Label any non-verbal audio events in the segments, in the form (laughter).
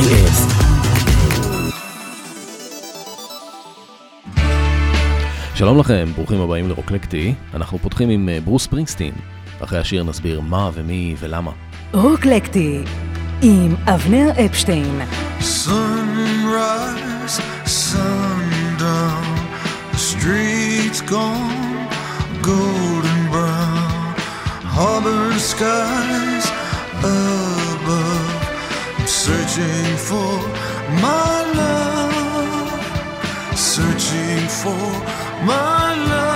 co.il שלום לכם, ברוכים הבאים לרוקלקטי. אנחנו פותחים עם אה, ברוס פרינגסטין. אחרי השיר נסביר מה ומי ולמה. רוקלקטי עם אבנר אפשטיין. Sunrise, sundown, the streets gone golden brown, harbor skies above. Searching for my love, searching for my love.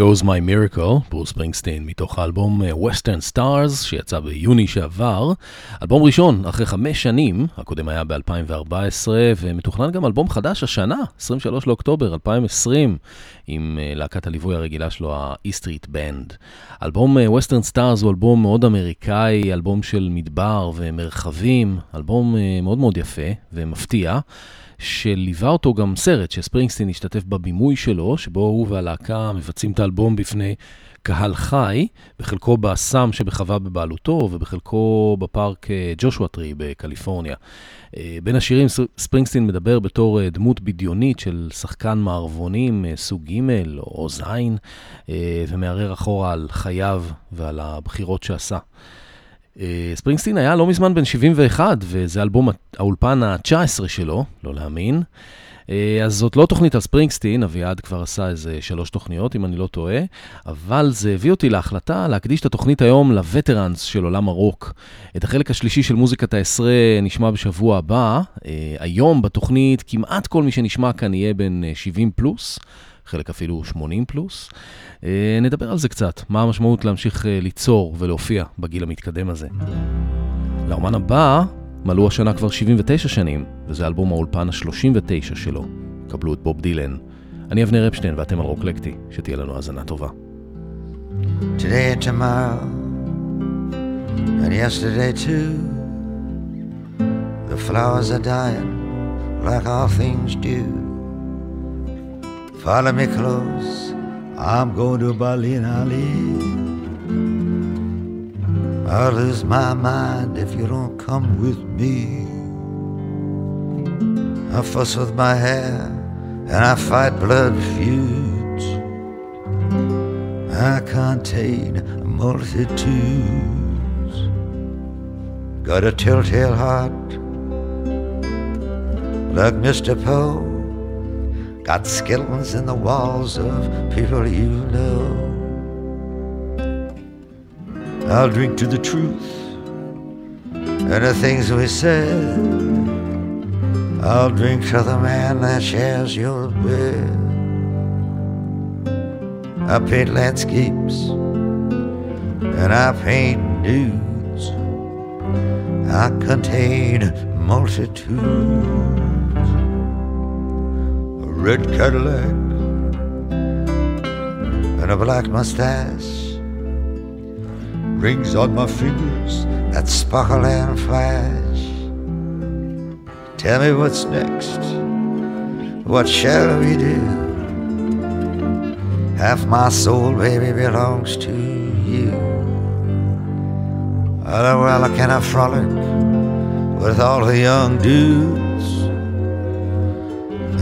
Goes my miracle, ברוס פרינגסטין, מתוך האלבום אה, Western Stars, שיצא ביוני שעבר. אלבום ראשון אחרי חמש שנים, הקודם היה ב-2014, ומתוכנן גם אלבום חדש השנה, 23 לאוקטובר 2020, עם אה, להקת הליווי הרגילה שלו, ה-E Street Band. אלבום אה, Western Stars הוא אלבום מאוד אמריקאי, אלבום של מדבר ומרחבים, אלבום מאוד מאוד יפה ומפתיע. שליווה אותו גם סרט שספרינגסטין השתתף בבימוי שלו, שבו הוא והלהקה מבצעים את האלבום בפני קהל חי, בחלקו באסם שבחווה בבעלותו ובחלקו בפארק אה, ג'ושוע טרי בקליפורניה. אה, בין השירים ספרינגסטין מדבר בתור אה, דמות בדיונית של שחקן מערבונים סוג ג' או ז', ומערער אחורה על חייו ועל הבחירות שעשה. אה, ספרינגסטין היה לא מזמן בן 71, וזה אלבום האולפן ה-19 שלו, לא להאמין. אה, אז זאת לא תוכנית על ספרינגסטין, אביעד כבר עשה איזה שלוש תוכניות, אם אני לא טועה, אבל זה הביא אותי להחלטה להקדיש את התוכנית היום לווטרנס של עולם הרוק. את החלק השלישי של מוזיקת העשרה נשמע בשבוע הבא. אה, היום בתוכנית כמעט כל מי שנשמע כאן יהיה בן 70 פלוס. חלק אפילו 80 פלוס. נדבר על זה קצת, מה המשמעות להמשיך ליצור ולהופיע בגיל המתקדם הזה. לאומן הבא מלאו השנה כבר 79 שנים, וזה אלבום האולפן ה-39 שלו. קבלו את בוב דילן. אני אבנר אפשטיין ואתם על רוקלקטי, שתהיה לנו האזנה טובה. Today and tomorrow, and yesterday too, the flowers are dying like all things do. Follow me close, I'm going to Berlin, Ali. I'll lose my mind if you don't come with me. I fuss with my hair and I fight blood feuds. I contain multitudes. Got a telltale heart like Mr. Poe. Got skeletons in the walls of people you know. I'll drink to the truth and the things we said. I'll drink to the man that shares your bed. I paint landscapes and I paint nudes. I contain multitudes. Red Cadillac and a black mustache rings on my fingers that sparkle and flash. Tell me what's next. What shall we do? Half my soul, baby, belongs to you. Oh, well, can I frolic with all the young dudes?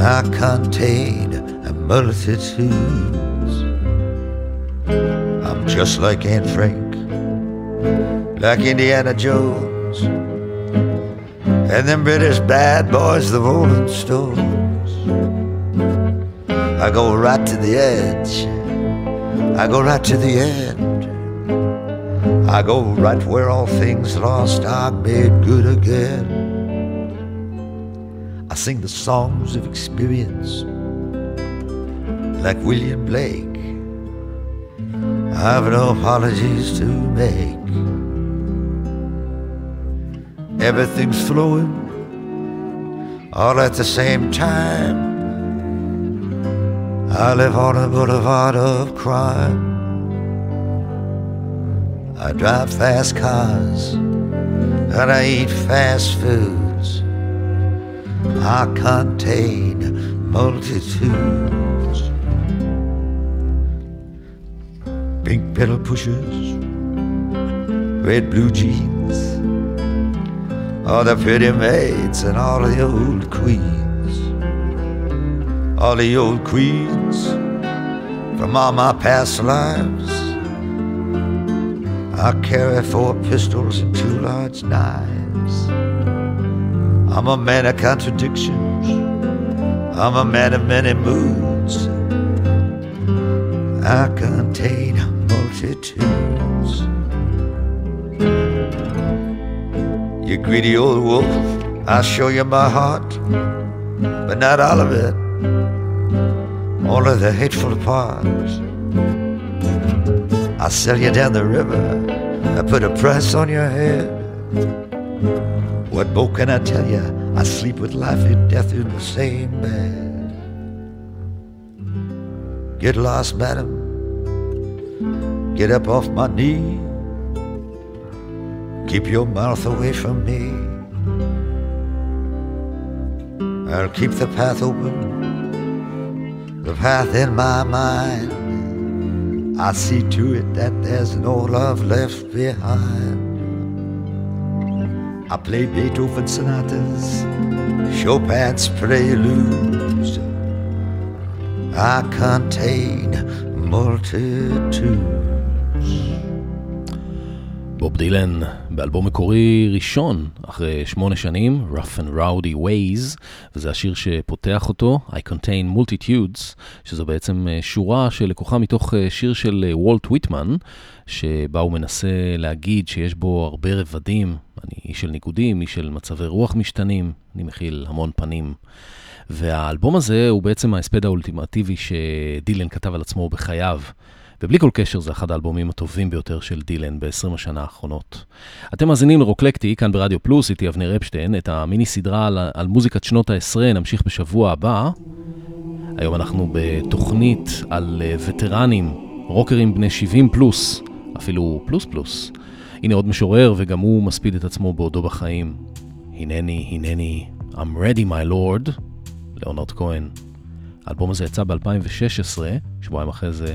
I contain a multitudes. I'm just like Aunt Frank like Indiana Jones and them British bad boys, the Rolling Stones. I go right to the edge, I go right to the end. I go right where all things lost are made good again. Sing the songs of experience like William Blake. I've no apologies to make. Everything's flowing all at the same time. I live on a boulevard of crime. I drive fast cars and I eat fast foods. I contain multitudes. Pink pedal pushers, red blue jeans all the pretty maids and all the old queens, all the old queens from all my past lives. I carry four pistols and two large knives. I'm a man of contradictions. I'm a man of many moods. I contain multitudes. You greedy old wolf, I'll show you my heart, but not all of it, of the hateful parts. I'll sell you down the river, I put a price on your head. What more can I tell you? I sleep with life and death in the same bed. Get lost, madam. Get up off my knee. Keep your mouth away from me. I'll keep the path open, the path in my mind. I see to it that there's no love left behind. I play Beethoven sonatas, Chopin's preludes. I contain multitudes. Bob Dylan באלבום מקורי ראשון אחרי שמונה שנים, Rough and Rowdy Ways, וזה השיר שפותח אותו, I Contain Multitudes, שזו בעצם אה, שורה שלקוחה מתוך אה, שיר של אה, וולט ויטמן, שבה הוא מנסה להגיד שיש בו הרבה רבדים, אני איש של ניגודים, איש של מצבי רוח משתנים, אני מכיל המון פנים. והאלבום הזה הוא בעצם ההספד האולטימטיבי שדילן כתב על עצמו בחייו. ובלי כל קשר זה אחד האלבומים הטובים ביותר של דילן ב-20 השנה האחרונות. אתם מאזינים לרוקלקטי, כאן ברדיו פלוס, איתי אבנר אפשטיין, את המיני סדרה על, על מוזיקת שנות העשרה נמשיך בשבוע הבא. היום אנחנו בתוכנית על אה, וטרנים, רוקרים בני 70 פלוס, אפילו פלוס פלוס. הנה עוד משורר וגם הוא מספיד את עצמו בעודו בחיים. הנני, הנני, I'm ready my lord, ליאונרד כהן. האלבום הזה יצא ב-2016, שבועיים אחרי זה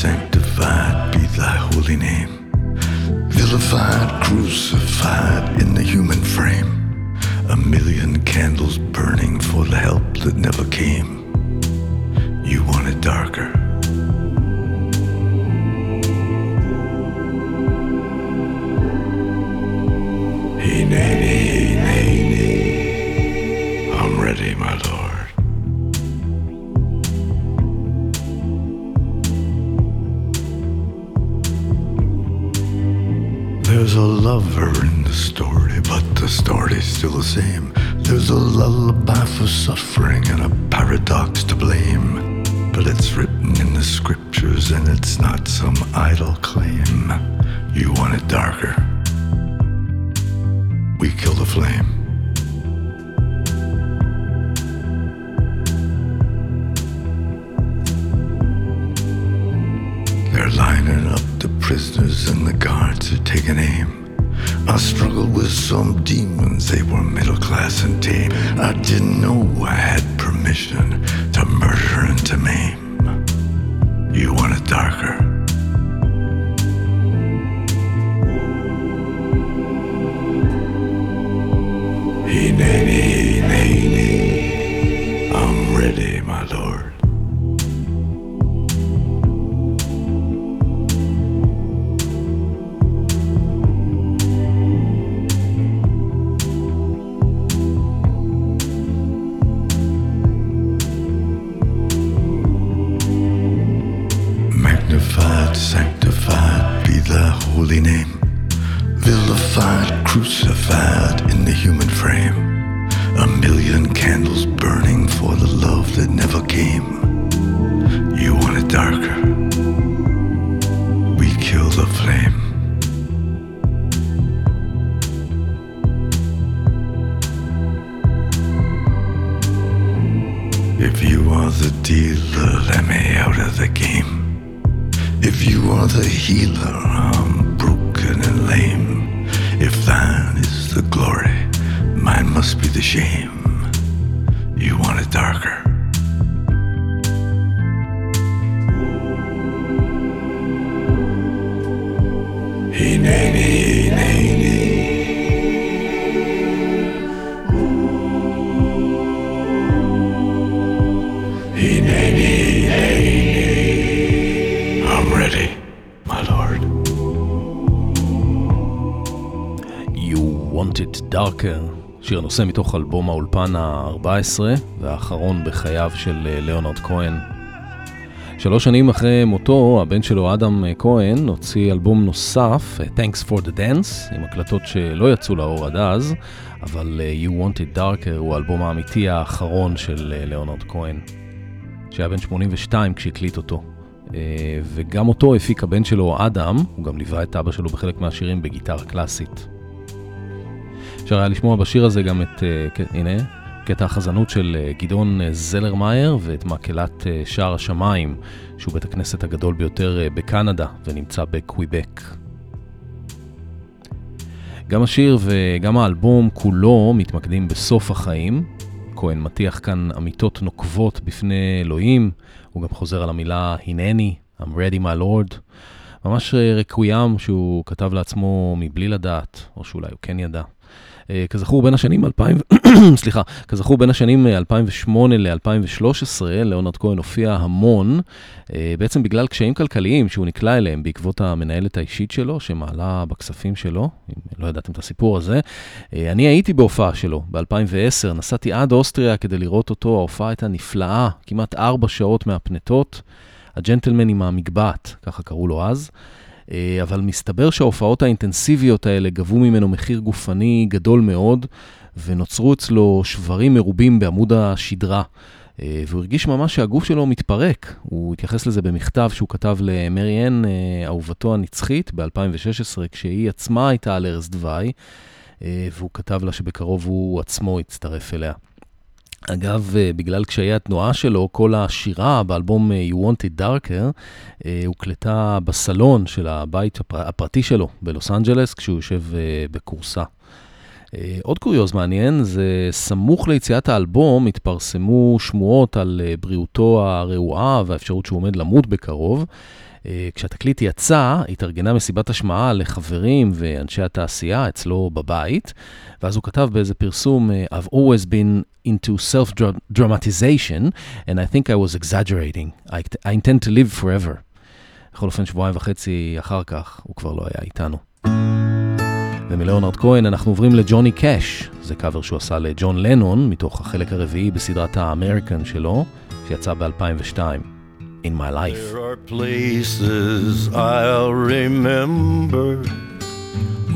Sanctified be thy holy name. Vilified, crucified in the human frame. A million candles burning for the help that never came. You want it darker. Hineni, hineni. I'm ready, my lord. There's a lover in the story, but the story's still the same. There's a lullaby for suffering and a paradox to blame. But it's written in the scriptures and it's not some idle claim. You want it darker. We kill the flame. Prisoners and the guards are taking aim. I struggled with some demons, they were middle class and tame. I didn't know I had permission to murder and to maim. You want it darker. Hineni, hineni. I'm ready, my lord. Human frame. נושא מתוך אלבום האולפן ה-14 והאחרון בחייו של אה, ליאונרד כהן. שלוש שנים אחרי מותו, הבן שלו אדם אה, כהן הוציא אלבום נוסף, אה, Thanks for the Dance, עם הקלטות שלא יצאו לאור עד אז, אבל You Want It Darker הוא האלבום האמיתי האחרון של ליאונרד כהן, שהיה בן 82 כשהקליט אותו. וגם אותו הפיק הבן שלו אדם, הוא גם ליווה את אבא שלו בחלק מהשירים בגיטרה קלאסית. אפשר היה לשמוע בשיר הזה גם את, uh, הנה, קטע החזנות של אה, גדעון זלרמייר ואת מקהלת שער השמיים, שהוא בית הכנסת הגדול ביותר בקנדה ונמצא בקוויבק. גם השיר וגם האלבום כולו מתמקדים בסוף החיים. כהן מטיח כאן אמיתות נוקבות בפני אלוהים, הוא גם חוזר על המילה הנני, I'm ready my lord. ממש רקוויאם שהוא כתב לעצמו מבלי לדעת, או שאולי הוא כן ידע. אה, כזכור, בין השנים 2000, (coughs) סליחה, כזכור, בין השנים 2008 ל-2013, ליאונרד כהן הופיע המון, אה, בעצם בגלל קשיים כלכליים שהוא נקלע אליהם בעקבות המנהלת האישית שלו, שמעלה בכספים שלו, אם לא ידעתם את הסיפור הזה. אה, אני הייתי בהופעה שלו ב-2010, נסעתי עד אוסטריה כדי לראות אותו, ההופעה הייתה נפלאה, כמעט ארבע שעות מהפנטות. הג'נטלמן עם המגבעת, ככה קראו לו אז. אה, אבל מסתבר שההופעות האינטנסיביות האלה גבו ממנו מחיר גופני גדול מאוד, ונוצרו אצלו שברים מרובים בעמוד השדרה. אה, והוא הרגיש ממש שהגוף שלו מתפרק. הוא התייחס לזה במכתב שהוא כתב למרי אן, אה, אהובתו הנצחית, ב-2016, כשהיא עצמה הייתה על ערש דווי, והוא כתב לה שבקרוב הוא עצמו יצטרף אליה. אגב, אה, בגלל קשיי התנועה שלו, כל השירה באלבום אה, You Want It Darker אה, הוקלטה בסלון של הבית הפרטי שלו בלוס אנג'לס, כשהוא יושב בכורסה. עוד קוריוז מעניין, זה סמוך ליציאת האלבום התפרסמו שמועות על בריאותו הרעועה והאפשרות שהוא עומד למות בקרוב. כשהתקליט יצא, התארגנה מסיבת השמעה לחברים ואנשי התעשייה אצלו בבית, ואז הוא כתב באיזה פרסום, I've always been into self-dramatization, and I think I was exaggerating. I, I intend to live forever. בכל אופן, שבועיים וחצי אחר כך, הוא כבר לא היה איתנו. ומליאונרד כהן אנחנו עוברים לג'וני קאש, זה קאבר שהוא עשה לג'ון לנון, מתוך החלק הרביעי בסדרת האמריקן שלו, שיצא ב-2002. In my life. There are places I'll remember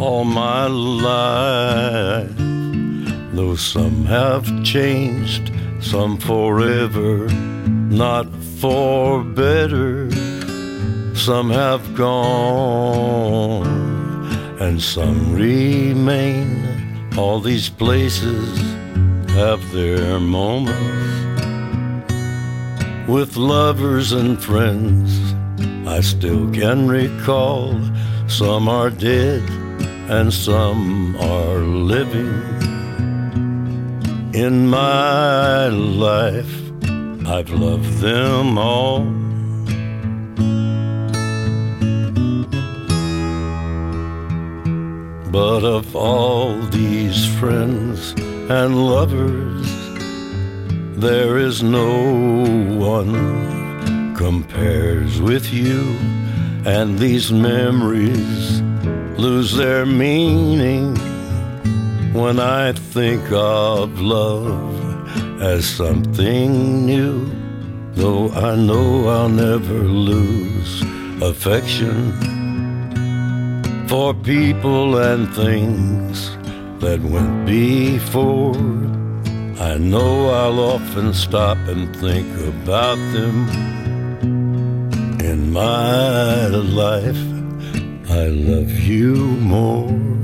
all my life. Though some have changed, some forever, not for better. Some have gone, and some remain. All these places have their moments. With lovers and friends, I still can recall. Some are dead, and some are living. In my life, I've loved them all. But of all these friends and lovers, there is no one compares with you, and these memories lose their meaning when I think of love as something new, though I know I'll never lose affection for people and things that went before. I know I'll often stop and think about them in my life. I love you more.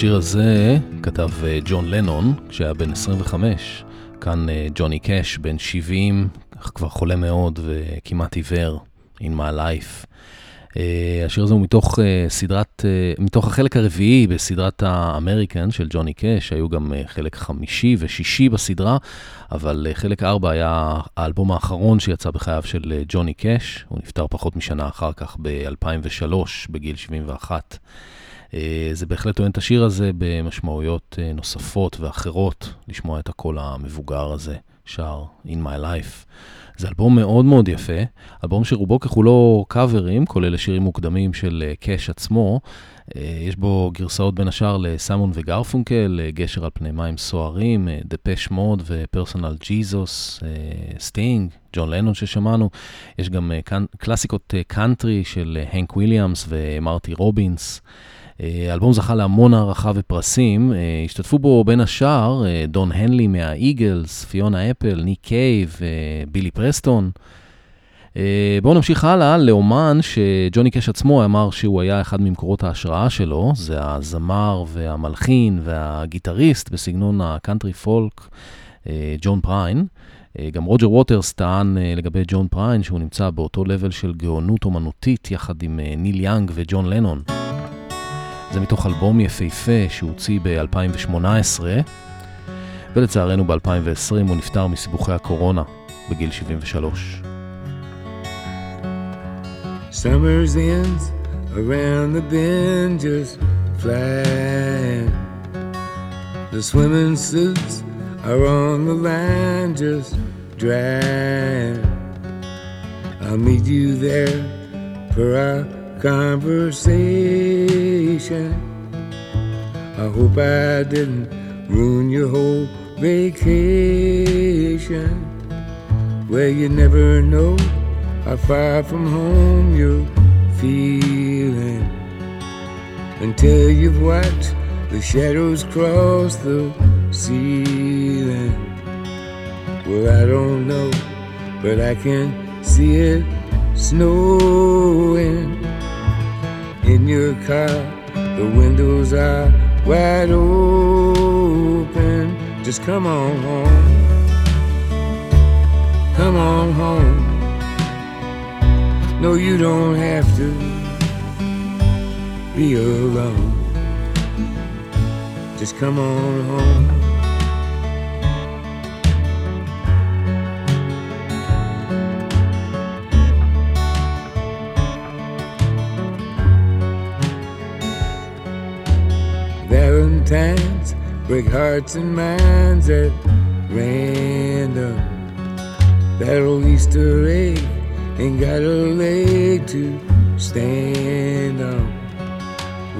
השיר הזה כתב אה, ג'ון לנון כשהיה בן 25. כאן אה, ג'וני קאש, בן 70, כבר חולה מאוד וכמעט עיוור, in my life. אה, השיר הזה הוא מתוך סדרת, מתוך החלק הרביעי בסדרת האמריקן של ג'וני קאש, היו גם חלק חמישי ושישי בסדרה, אבל חלק ארבע היה האלבום האחרון שיצא בחייו של ג'וני קאש, הוא נפטר פחות משנה אחר כך ב-2003, בגיל 71. זה בהחלט טוען את השיר הזה במשמעויות נוספות ואחרות, לשמוע את הקול המבוגר הזה שר In My Life. זה אלבום מאוד מאוד יפה, אלבום שרובו ככולו קאברים, כולל שירים מוקדמים של קאש אה, עצמו. אה, יש בו גרסאות בין השאר לסיימון וגרפונקל, אה, גשר על פני מים סוערים, דפש מוד ו Personal Jesus, סטינג, ג'ון לנון ששמענו. יש גם קלאסיקות קאנטרי של הנק וויליאמס ומרטי רובינס. אה, האלבום זכה להמון הערכה ופרסים, אה, השתתפו בו בין השאר אה, דון הנלי מהאיגלס, פיונה אפל, ניק קייב, בילי פרסטון. בואו נמשיך הלאה לאמן שג'וני קאש עצמו אמר שהוא היה אחד ממקורות ההשראה שלו, זה הזמר והמלחין והגיטריסט בסגנון הקאנטרי פולק, ג'ון פריין. גם רוג'ר ווטרס טען לגבי ג'ון פריין שהוא נמצא באותו level של גאונות אומנותית יחד עם ניל יאנג וג'ון לנון. זה מתוך אלבום יפהפה שהוציא ב-2018, ולצערנו ב-2020 הוא נפטר מסיבוכי הקורונה בגיל 73. Summer's ends around the bend just flying. The swimming suits are on the line just drying. I'll meet you there for our conversation. I hope I didn't ruin your whole vacation. Where you never know how far from home you're feeling until you've watched the shadows cross the ceiling. Well, I don't know, but I can see it snowing in your car. The windows are wide open. Just come on home. Come on home. No, you don't have to be alone. Just come on home. Valentines break hearts and minds at random. That old Easter egg ain't got a leg to stand on.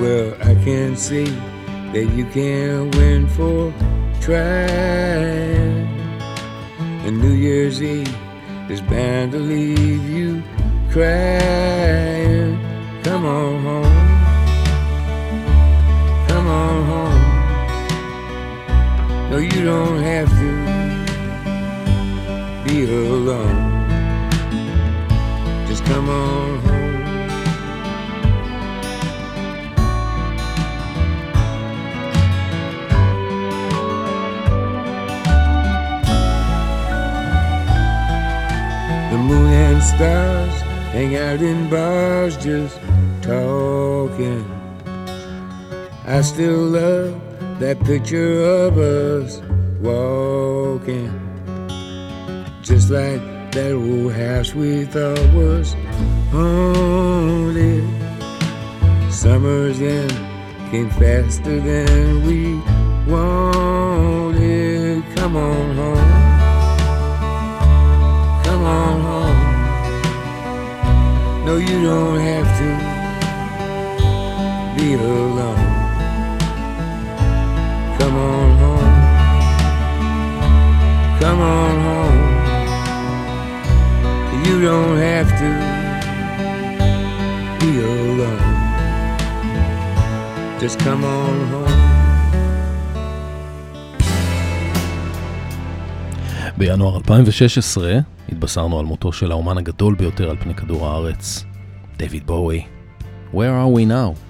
Well, I can see that you can't win for trying. And New Year's Eve is bound to leave you crying. Come on home Come on home. You don't have to be alone. Just come on home. The moon and stars hang out in bars just talking. I still love that picture of us walking. Just like that old house we thought was haunted. Summer's end came faster than we wanted. Come on home. Come on home. No, you don't have to be alone. Come on home. You don't have to be alone. Just come on home. בינואר 2016 התבשרנו על מותו של האומן הגדול ביותר על פני כדור הארץ, דויד בואי. Where are we now?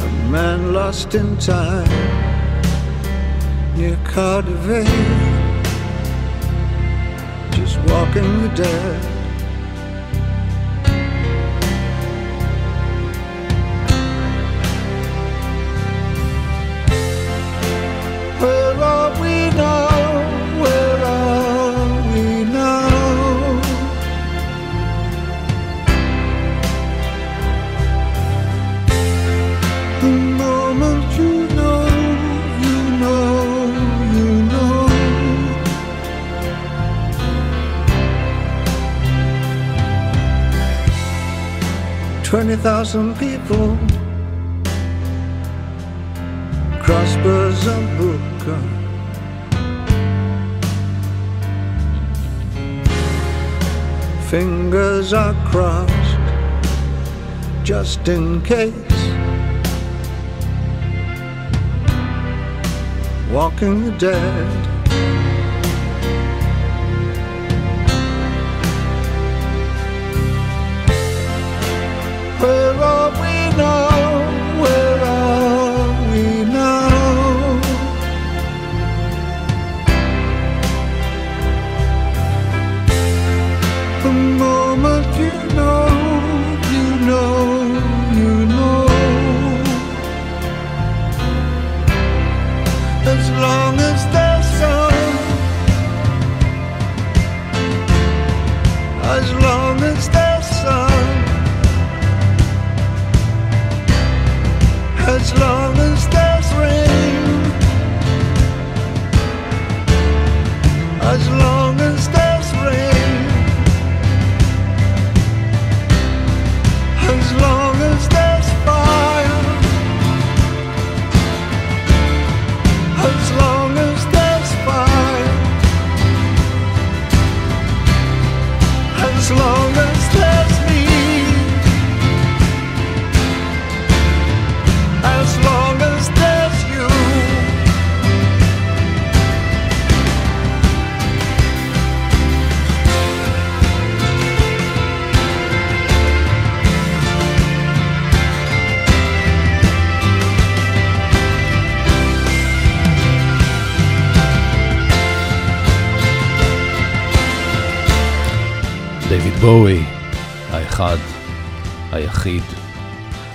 A man lost in time near Cardiff, just walking the dead. 20,000 people. Crossbows are broken. Fingers are crossed just in case. Walking the dead.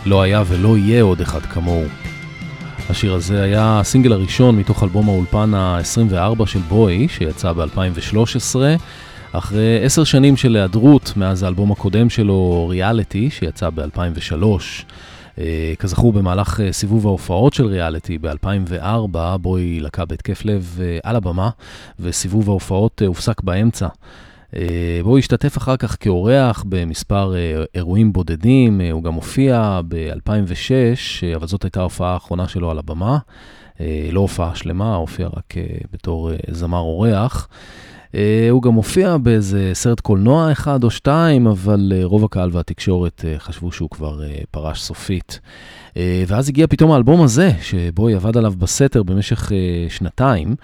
לא היה ולא יהיה עוד אחד כמוהו. השיר הזה היה הסינגל הראשון מתוך אלבום האולפן ה-24 של בואי, שיצא ב-2013, אחרי עשר שנים של היעדרות מאז האלבום הקודם שלו, ריאליטי, שיצא ב-2003. אה, כזכור, במהלך אה, סיבוב ההופעות של ריאליטי ב-2004, בואי לקה בהתקף לב אה, על הבמה, וסיבוב ההופעות הופסק באמצע. אה, בו הוא השתתף אחר כך כאורח במספר אה, אירועים בודדים, אה, הוא גם הופיע ב-2006, אבל זאת הייתה ההופעה האחרונה שלו על הבמה. לא הופעה שלמה, הופיע רק בתור זמר אורח. הוא גם הופיע באיזה סרט קולנוע אחד או שתיים, אבל רוב הקהל והתקשורת חשבו שהוא כבר פרש סופית. ואז הגיע פתאום האלבום הזה, שבו היא עבד עליו בסתר במשך שנתיים.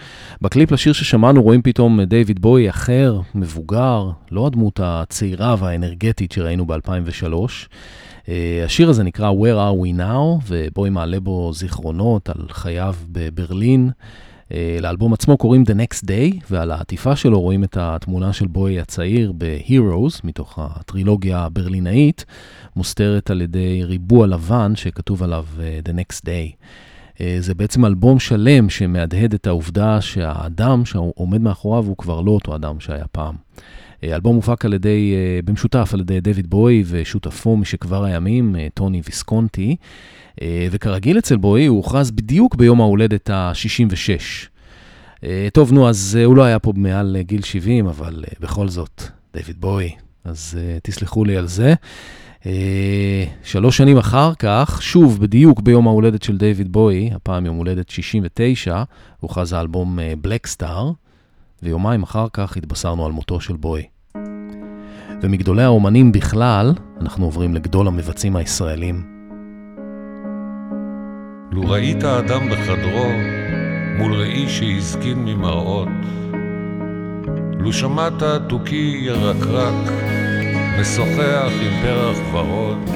בקליפ לשיר ששמענו רואים פתאום דיוויד בוי אחר, מבוגר, לא הדמות הצעירה והאנרגטית שראינו ב-2003. השיר הזה נקרא Where are we now, ובוי מעלה בו זיכרונות על חייו בברלין. לאלבום עצמו קוראים The Next Day, ועל העטיפה שלו רואים את התמונה של בוי הצעיר ב-Heroes, מתוך הטרילוגיה הברלינאית, מוסתרת על ידי ריבוע לבן שכתוב עליו The Next Day. זה בעצם אלבום שלם שמהדהד את העובדה שהאדם שעומד מאחוריו הוא כבר לא אותו אדם שהיה פעם. האלבום הופק על ידי, במשותף על ידי דויד בוי ושותפו משכבר הימים, טוני ויסקונטי, וכרגיל אצל בוי הוא הוכרז בדיוק ביום ההולדת ה-66. אה, טוב, נו, אז אה, הוא לא היה פה מעל אה, גיל 70, אבל אה, בכל זאת, דיוויד בואי, אז אה, תסלחו לי על זה. אה, שלוש שנים אחר כך, שוב, בדיוק ביום ההולדת של דיוויד בואי, הפעם יום הולדת 69, הוכרז האלבום בלק סטאר, ויומיים אחר כך התבשרנו על מותו של בואי. ומגדולי האומנים בכלל, אנחנו עוברים לגדול המבצעים הישראלים. לו ראית אדם בחדרו, מול ראי שהזקין ממראות, לו שמעת תוכי ירקרק, משוחח עם פרח ורוד,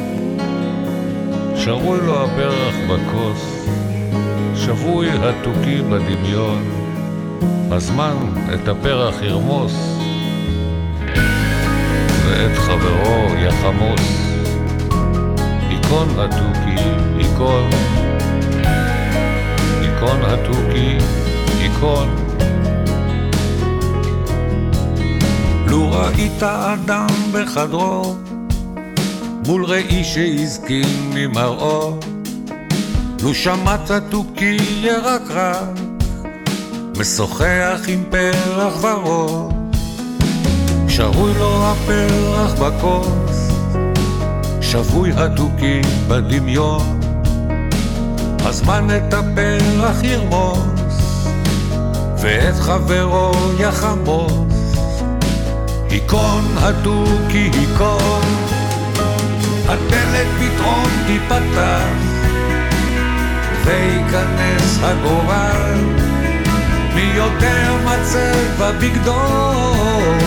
שרוי לו הפרח בכוס, שבוי התוכי בדמיון, הזמן את הפרח ירמוס, ואת חברו יחמוס. היכון התוכי, היכון, היכון התוכי, היכון. לו ראית אדם בחדרו, מול ראי שהזקין ממראו, לו שמעת תוכי ירקרק, משוחח עם פרח ורוד, שרוי לו הפרח בכוס, שבוי התוכי בדמיון, הזמן את הפרח ירמוס, ואת חברו יחמוס. היכון התוכי היכון, הדלת פתאום תיפתח, וייכנס הגורל, מי יותר מצב הבגדול,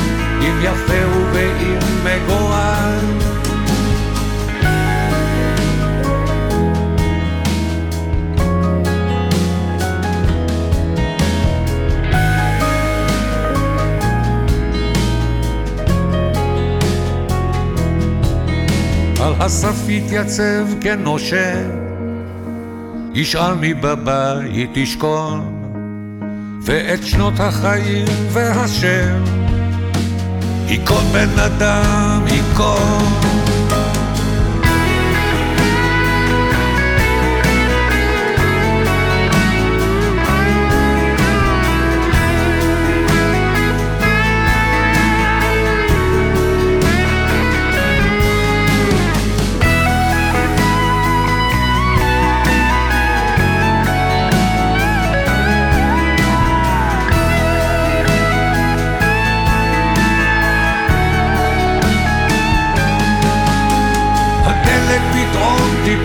אם יפה הסף יתייצב כנושה, ישאל בבית ישכון, ואת שנות החיים והשם, היכון בן אדם, היכון.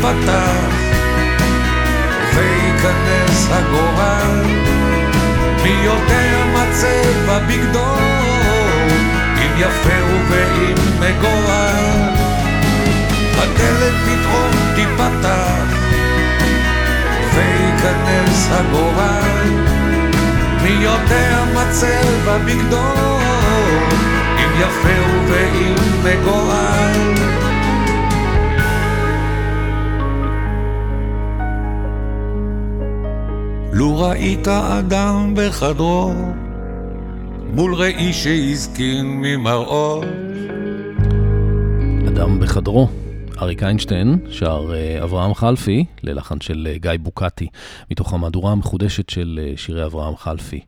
תיפתח וייכנס הגורל. מי יותר מצב הבגדול אם יפה ואם מגורל הדלת פתאום תיפתח וייכנס הגורל. מי יותר מצב הבגדול אם יפה ואם מגורל לו ראית אדם בחדרו, מול ראי שהזקין ממראו. אדם בחדרו. אריק איינשטיין שר אה, אברהם חלפי ללחן של אה, גיא בוקטי, מתוך המהדורה המחודשת של אה, שירי אברהם חלפי.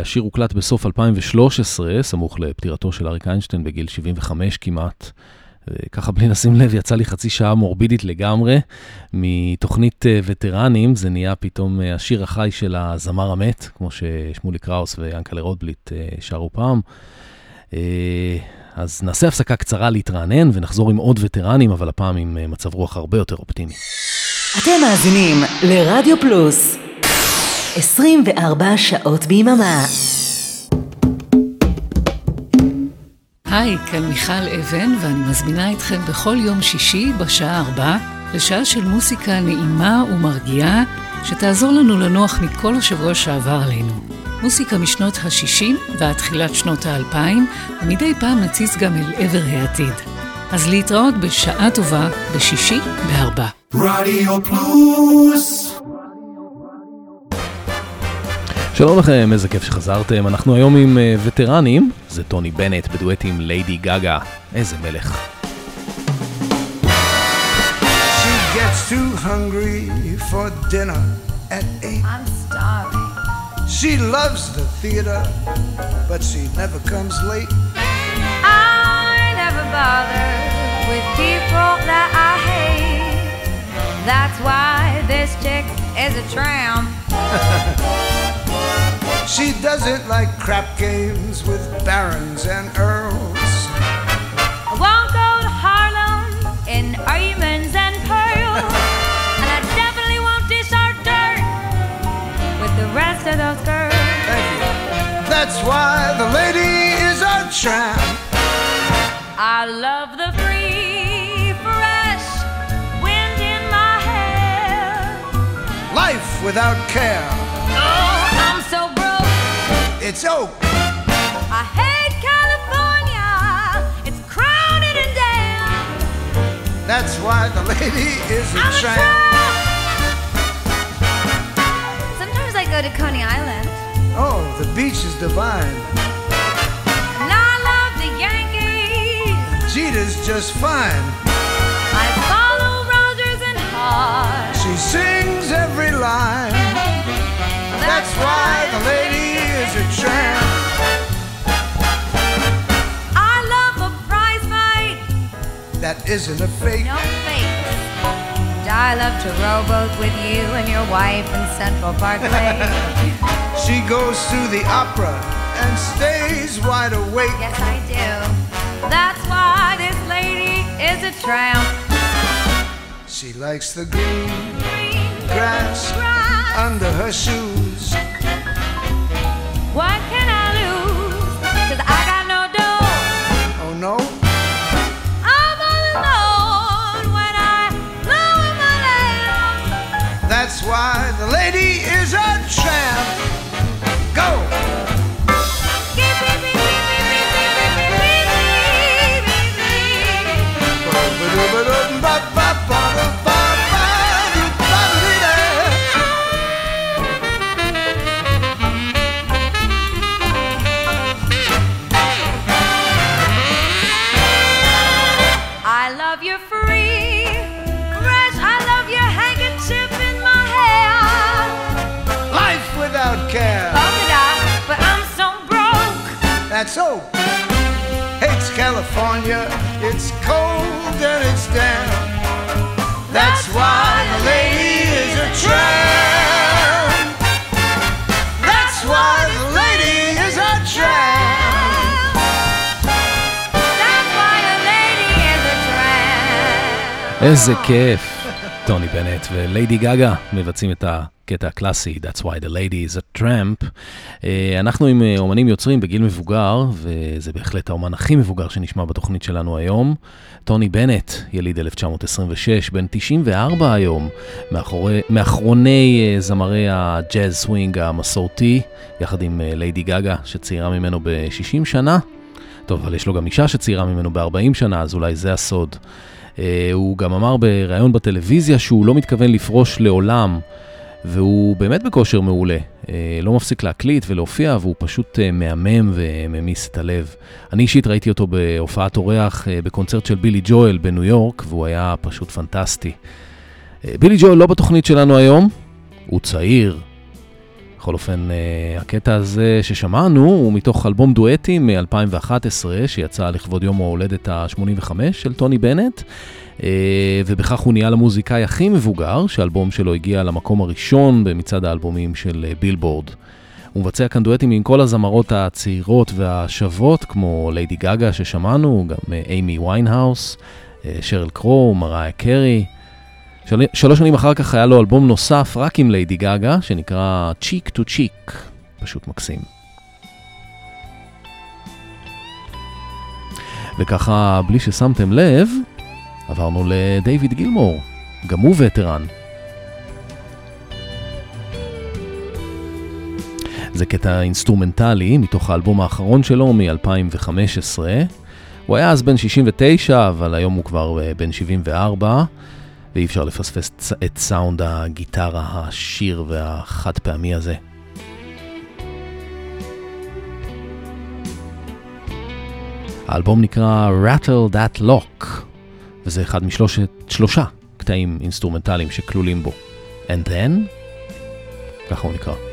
השיר הוקלט בסוף 2013, סמוך לפטירתו של אריק איינשטיין בגיל 75 כמעט. ככה בלי לשים לב, יצא לי חצי שעה מורבידית לגמרי. מתוכנית אה, וטרנים, זה נהיה פתאום אה, השיר החי של הזמר המת, כמו ששמולי קראוס ויאנקלה רוטבליט אה, שרו פעם. אז נעשה הפסקה קצרה להתרענן ונחזור עם עוד וטרנים, אבל הפעם עם מצב רוח הרבה יותר אופטימי. אתם מאזינים לרדיו פלוס 24 שעות ביממה. היי, כאן מיכל אבן, ואני מזמינה אתכם בכל יום שישי בשעה 4 לשעה של מוסיקה נעימה ומרגיעה, שתעזור לנו לנוח מכל השבוע שעבר עלינו. מוסיקה משנות ה-60 ועד תחילת שנות ה-2000, ומדי פעם נציץ גם אל עבר העתיד. אז להתראות בשעה טובה בשישי בארבע. רדיו פלוס שלום לכם, איזה כיף שחזרתם. אנחנו היום עם אה, וטרנים, זה טוני בנט בדואט עם ליידי גאגה. איזה מלך. She gets too hungry for dinner at eight. I'm starving. She loves the theater, but she never comes late. I never bother with people that I hate. That's why this chick is a tramp. She doesn't like crap games with barons and earls. I won't go to Harlem in diamonds and pearls. and I definitely won't dish our dirt with the rest of those girls. Thank you. That's why the lady is a tramp. I love the free, fresh wind in my hair. Life without care. Oh, I'm so broke. It's oak. I hate California. It's crowded and damn. That's why the lady is a I'm tramp. Sometimes I go to Coney Island. Oh, the beach is divine. And I love the Yankees. Jeter's just fine. I follow Rogers and Hart. She sings every line. That's why the lady is a tramp. I love a prize fight. That isn't a fake. No fakes. And I love to rowboat with you and your wife in Central Park Lake. (laughs) She goes to the opera and stays wide awake. yes, I do. That's why this lady is a tramp. She likes the green Green grass grass. under her shoes. What tramp. That's why the lady is a tramp. That's why a lady is a tramp. איזה כיף. טוני בנט וליידי גגה מבצעים את הקטע הקלאסי, That's why the lady is a tramp. אה, אנחנו עם אה, אומנים יוצרים בגיל מבוגר, וזה בהחלט האומן הכי מבוגר שנשמע בתוכנית שלנו היום. טוני בנט, יליד 1926, בן 94 היום, מאחורי, מאחרוני אה, זמרי הג'אז סווינג המסורתי, יחד עם ליידי גגה, שצעירה ממנו ב-60 שנה. טוב, אבל יש לו גם אישה שצעירה ממנו ב-40 שנה, אז אולי זה הסוד. Uh, הוא גם אמר בריאיון בטלוויזיה שהוא לא מתכוון לפרוש לעולם, והוא באמת בכושר מעולה. Uh, לא מפסיק להקליט ולהופיע, והוא פשוט uh, מהמם וממיס את הלב. אני אישית ראיתי אותו בהופעת אורח בקונצרט של בילי ג'ואל בניו יורק, והוא היה פשוט פנטסטי. בילי ג'ואל לא בתוכנית שלנו היום, הוא צעיר. בכל אופן, uh, הקטע הזה ששמענו הוא מתוך אלבום דואטי מ-2011, שיצא לכבוד יום ההולדת ה-85 של טוני בנט, uh, ובכך הוא נהיה למוזיקאי הכי מבוגר, שהאלבום שלו הגיע למקום הראשון במצעד האלבומים של uh, בילבורד. הוא מבצע כאן דואטים עם כל הזמרות הצעירות והשוות, כמו ליידי גגה ששמענו, גם אימי ויינהאוס, שרל קרו, מריה קרי. של... שלוש שנים אחר כך היה לו אלבום נוסף רק עם ליידי גגה, שנקרא Cheek to Cheek, פשוט מקסים. וככה, בלי ששמתם לב, עברנו לדייוויד גילמור, גם הוא וטרן. זה קטע אינסטרומנטלי מתוך האלבום האחרון שלו מ-2015. הוא היה אז בן 69, אבל היום הוא כבר אה, בן 74. ואי אפשר לפספס את סאונד הגיטרה העשיר והחד פעמי הזה. האלבום נקרא Rattle That Lock, וזה אחד משלושת, שלושה קטעים אינסטרומנטליים שכלולים בו. And then, ככה הוא נקרא.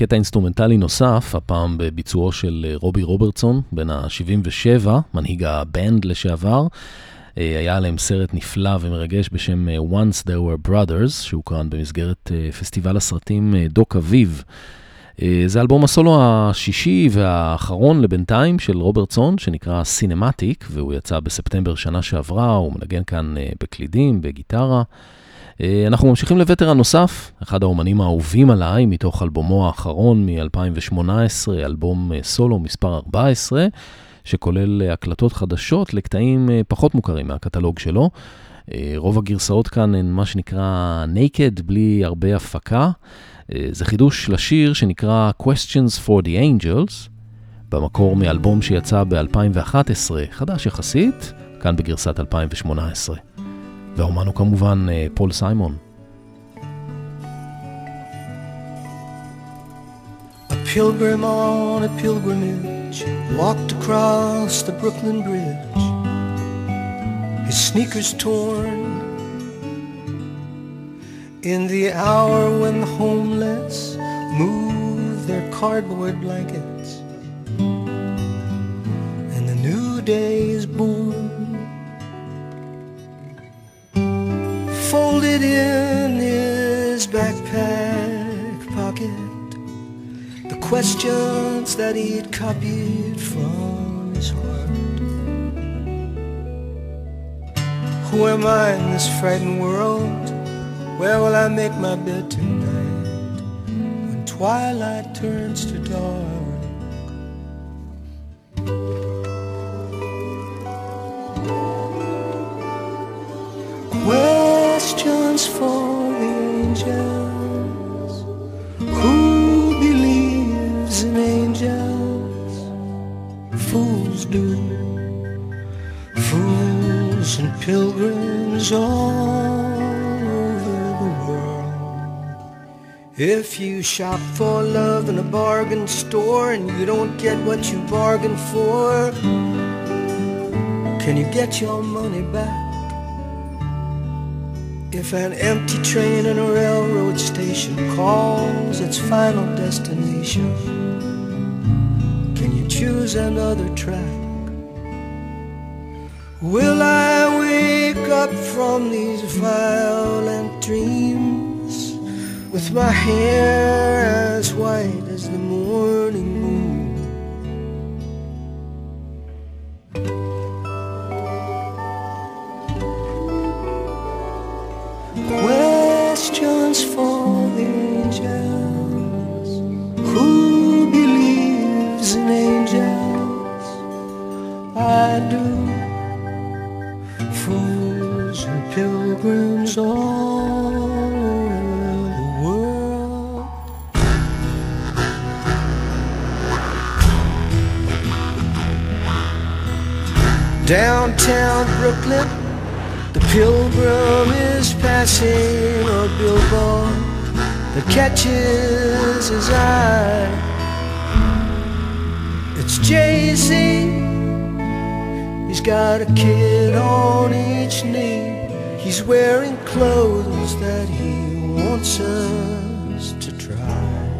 לקטע אינסטרומנטלי נוסף, הפעם בביצועו של אה, רובי רוברטסון, בן ה-77, מנהיג ה Band לשעבר. אה, היה עליהם סרט נפלא ומרגש בשם אה, Once There Were Brothers, שהוקרן במסגרת פסטיבל הסרטים דוקאביב. זה אלבום הסולו השישי והאחרון לבינתיים של רוברטסון, שנקרא Sinematic, והוא יצא בספטמבר שנה שעברה, הוא מנגן כאן בקלידים, בגיטרה. אה, אנחנו ממשיכים לווטרן נוסף, אחד האומנים האהובים עליי, מתוך אלבומו האחרון מ-2018, אלבום אה, סולו מספר 14, שכולל אה, הקלטות חדשות לקטעים פחות מוכרים מהקטלוג שלו. רוב הגרסאות כאן הן מה שנקרא naked, בלי הרבה הפקה. זה חידוש לשיר שנקרא Questions for the Angels, במקור מאלבום שיצא ב-2011, חדש יחסית, כאן בגרסת 2018. והאומן הוא כמובן פול סיימון. A pilgrim on a pilgrimage walked across the Brooklyn Bridge, his sneakers torn. In the hour when the homeless move their cardboard blankets and the new day is born. folded in his backpack pocket the questions that he'd copied from his heart. Who am I in this frightened world? Where will I make my bed tonight when twilight turns to dark? Questions for the angels. Who believes in angels? Fools do. Fools and pilgrims all over the world. If you shop for love in a bargain store and you don't get what you bargained for, can you get your money back? If an empty train in a railroad station calls its final destination, can you choose another track? Will I wake up from these violent dreams with my hair as white as the moon? Downtown Brooklyn, the pilgrim is passing a billboard that catches his eye. It's Jay-Z. He's got a kid on each knee. He's wearing clothes that he wants us to try.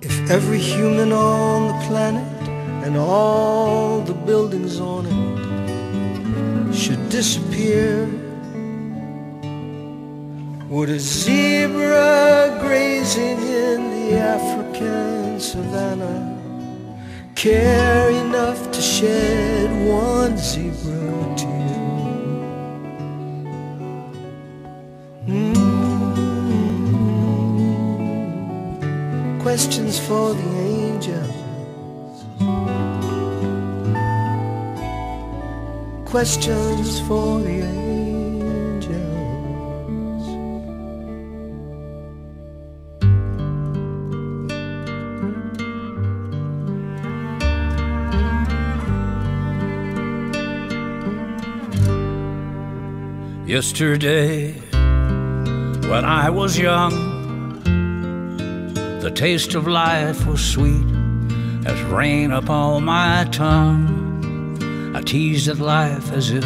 If every human on the planet and all the buildings on it should disappear, would a zebra grazing in the African savannah care enough to shed one zebra tear? Mm. Questions for the angels. Questions for the angels. Yesterday, when I was young, the taste of life was sweet as rain upon my tongue. I teased at life as if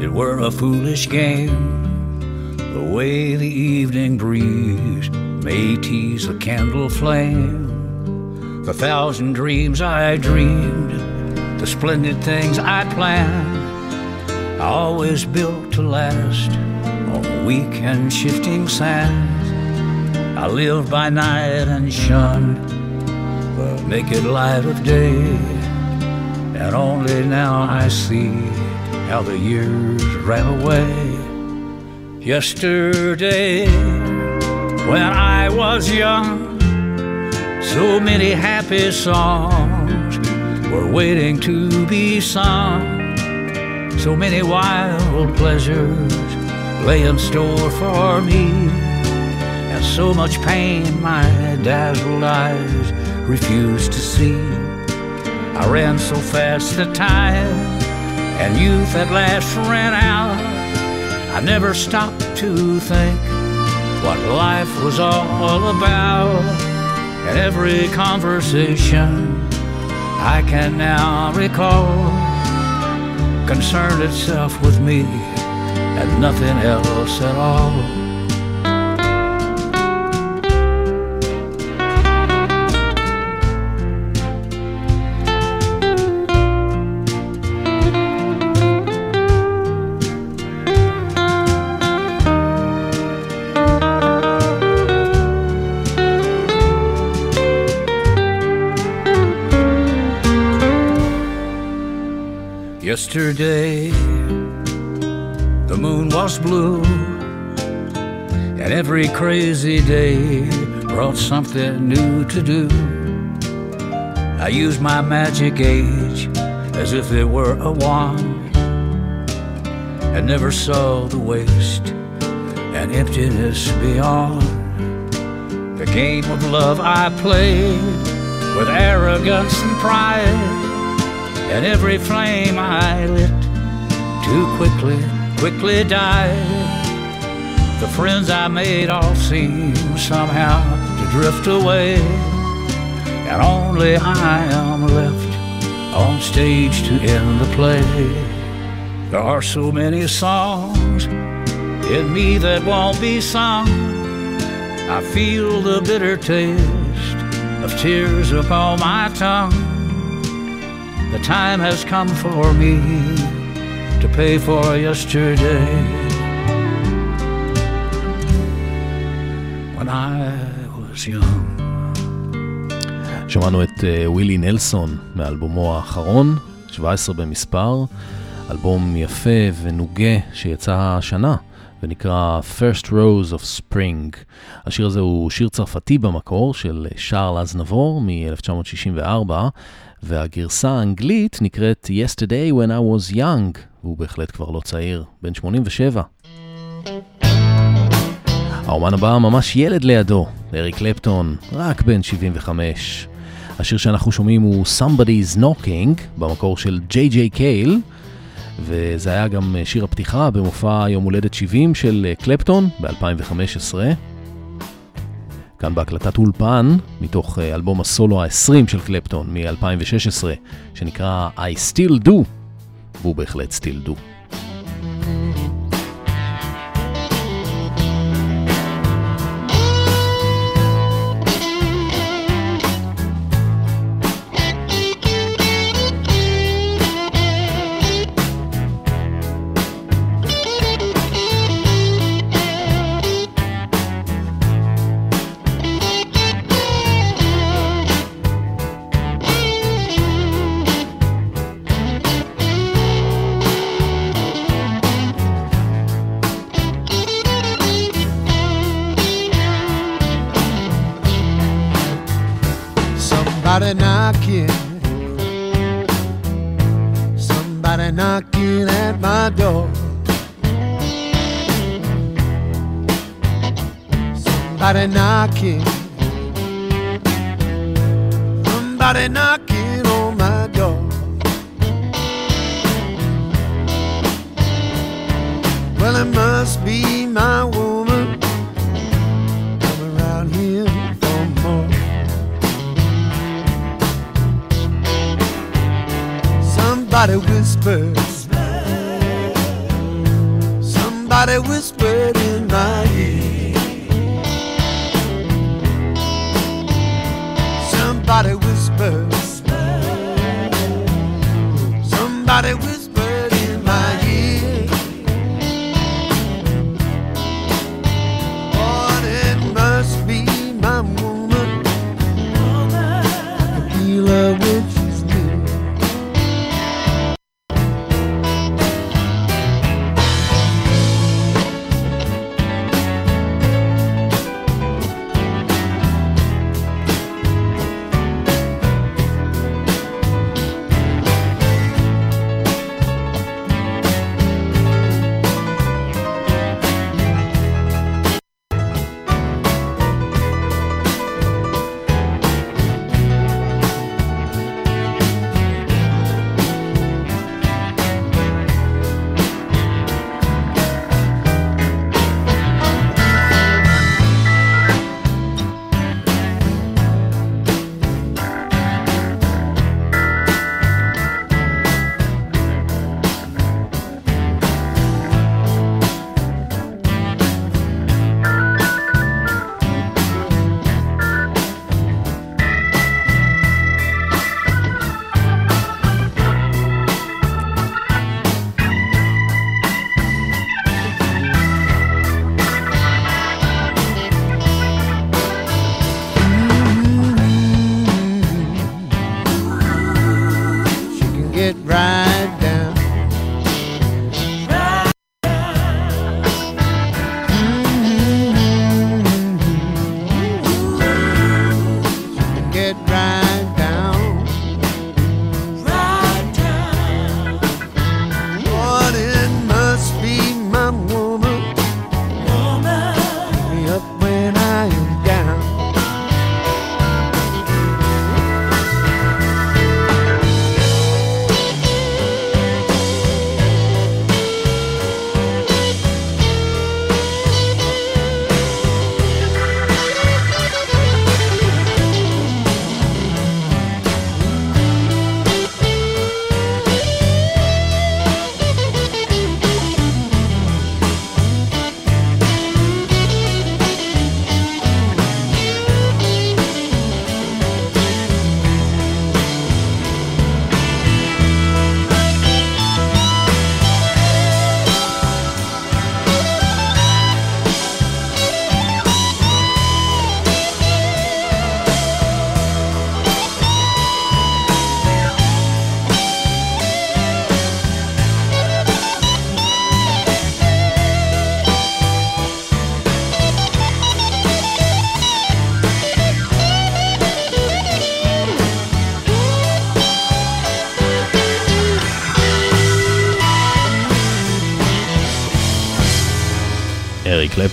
it were a foolish game. The way the evening breeze may tease a candle flame. The thousand dreams I dreamed, the splendid things I planned, always built to last on weak and shifting sands. I lived by night and shunned the naked light of day. And only now I see how the years ran away. Yesterday, when I was young, so many happy songs were waiting to be sung. So many wild pleasures lay in store for me, and so much pain my dazzled eyes refused to see. I ran so fast that time and youth at last ran out. I never stopped to think what life was all about. And every conversation I can now recall concerned itself with me and nothing else at all. Yesterday, the moon was blue, and every crazy day brought something new to do. I used my magic age as if it were a wand, and never saw the waste and emptiness beyond. The game of love I played with arrogance and pride and every flame I lit too quickly, quickly died. The friends I made all seem somehow to drift away, and only I am left on stage to end the play. There are so many songs in me that won't be sung. I feel the bitter taste of tears upon my tongue. The time has come for me to pay for yesterday when I was young. שמענו את uh, ווילי נלסון מאלבומו האחרון, 17 במספר, אלבום יפה ונוגה שיצא השנה ונקרא First Rose of Spring. השיר הזה הוא שיר צרפתי במקור של שרל אזנבור מ-1964, והגרסה האנגלית נקראת Yesterday When I Was Young, והוא בהחלט כבר לא צעיר, בן 87. האומן הבא ממש ילד לידו, אריק קלפטון, רק בן 75. השיר שאנחנו שומעים הוא Somebody's Knocking, במקור של ג'יי ג'יי קייל, וזה היה גם שיר הפתיחה במופע יום הולדת 70 של קלפטון ב-2015. כאן בהקלטת אולפן, מתוך אלבום הסולו ה-20 של קלפטון מ-2016, שנקרא I Still Do, והוא בהחלט Still Do.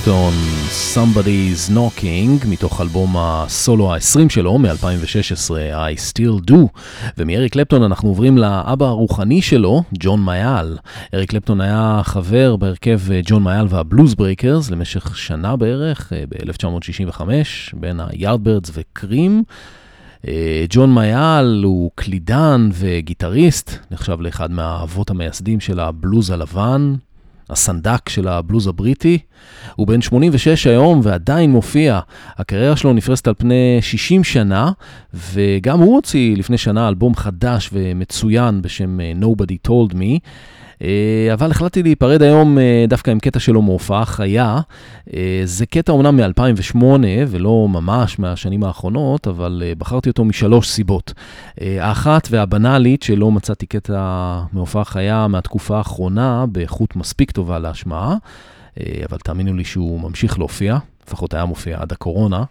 קלפטון, Somebody's Knocking, מתוך אלבום הסולו ה-20 שלו, מ-2016, I Still Do. ומאריק קלפטון אנחנו עוברים לאבא הרוחני שלו, ג'ון מאייל. אריק קלפטון היה חבר בהרכב ג'ון מאייל והבלוז ברייקרס למשך שנה בערך, אה, ב-1965, בין היארדברדס וקרים. אה, ג'ון מאייל הוא קלידן וגיטריסט, נחשב לאחד מהאבות המייסדים של הבלוז הלבן, הסנדק של הבלוז הבריטי. הוא בן 86 היום ועדיין מופיע. הקריירה שלו נפרסת על פני 60 שנה, וגם הוא הוציא לפני שנה אלבום חדש ומצוין בשם אה, Nobody Told Me. אה, אבל החלטתי להיפרד היום אה, דווקא עם קטע שלו מהופעה חיה. אה, זה קטע אומנם מ-2008 ולא ממש מהשנים האחרונות, אבל בחרתי אותו משלוש סיבות. האחת והבנאלית שלא מצאתי קטע מהופעה חיה מהתקופה האחרונה באיכות מספיק טובה להשמעה, אבל תאמינו לי שהוא ממשיך להופיע, לפחות היה מופיע עד הקורונה.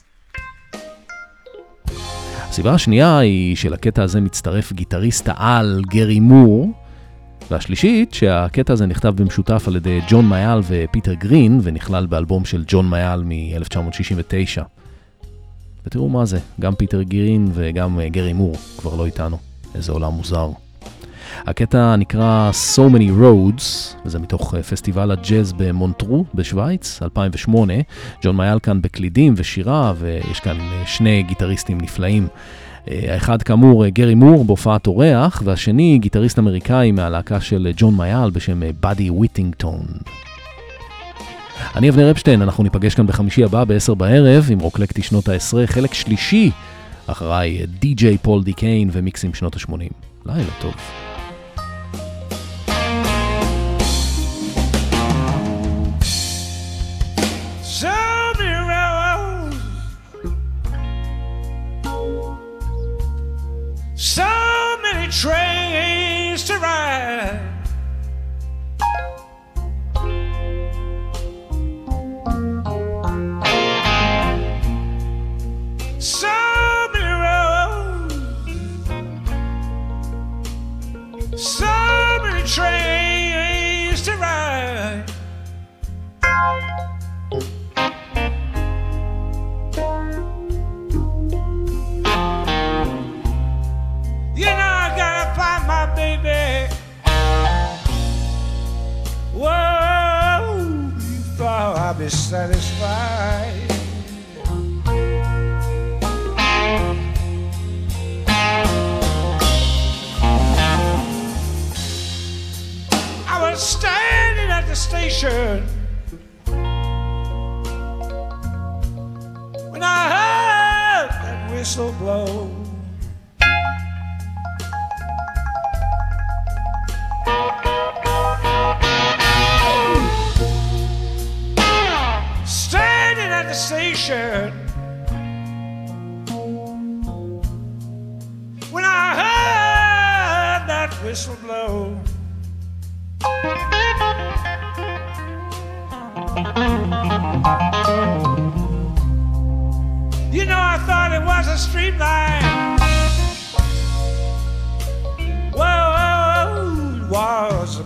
הסיבה השנייה היא שלקטע הזה מצטרף גיטריסט העל גרי מור, והשלישית, שהקטע הזה נכתב במשותף על ידי ג'ון מאייל ופיטר גרין, ונכלל באלבום של ג'ון מאייל מ-1969. ותראו מה זה, גם פיטר גרין וגם אה, גרי מור כבר לא איתנו. איזה עולם מוזר. הקטע נקרא So Many Roads, וזה מתוך אה, פסטיבל הג'אז במונטרו בשוויץ, 2008. ג'ון מאייל כאן בקלידים ושירה, ויש כאן אה, שני גיטריסטים נפלאים. אה, האחד כאמור גרי מור בהופעת אורח, והשני גיטריסט אמריקאי מהלהקה של ג'ון מאייל בשם באדי וויטינגטון. אני אבנר אפשטיין, אנחנו ניפגש כאן בחמישי הבא ב-10 בערב עם רוקלקטי שנות העשרה, חלק שלישי, אחריי די.ג'יי פול די קיין ומיקסים שנות ה-80. לילה טוב. Trains to ride. Baby. Whoa, before I'll be satisfied. I was standing at the station when I heard that whistle blow. Standing at the station when I heard that whistle blow. You know, I thought it was a street light was